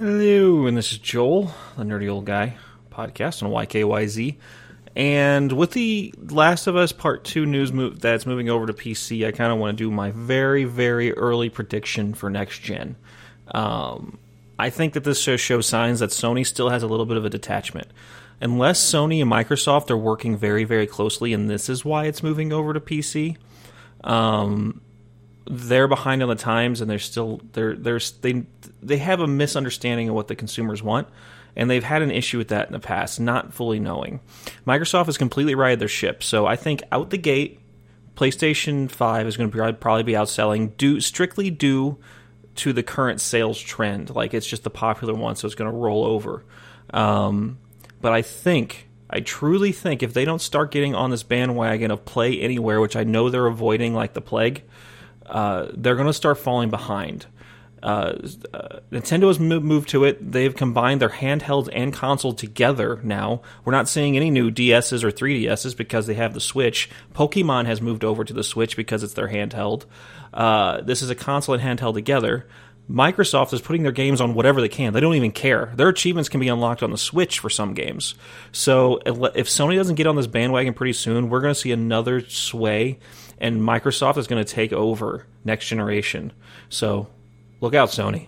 Hello, and this is Joel, the nerdy old guy podcast on YKYZ. And with the Last of Us Part 2 news move that's moving over to PC, I kind of want to do my very, very early prediction for next gen. Um, I think that this shows signs that Sony still has a little bit of a detachment. Unless Sony and Microsoft are working very, very closely, and this is why it's moving over to PC, um, they're behind on the times, and they're still they're they're they they have a misunderstanding of what the consumers want, and they've had an issue with that in the past, not fully knowing. Microsoft has completely righted their ship, so I think out the gate, PlayStation Five is going to probably be outselling due strictly due to the current sales trend. Like it's just the popular one, so it's going to roll over. Um, but I think I truly think if they don't start getting on this bandwagon of play anywhere, which I know they're avoiding like the plague, uh, they're going to start falling behind. Uh, uh, Nintendo has moved to it. They've combined their handhelds and console together now. We're not seeing any new DSs or 3DSs because they have the Switch. Pokemon has moved over to the Switch because it's their handheld. Uh, this is a console and handheld together. Microsoft is putting their games on whatever they can. They don't even care. Their achievements can be unlocked on the Switch for some games. So if Sony doesn't get on this bandwagon pretty soon, we're going to see another sway and Microsoft is going to take over next generation. So look out, Sony.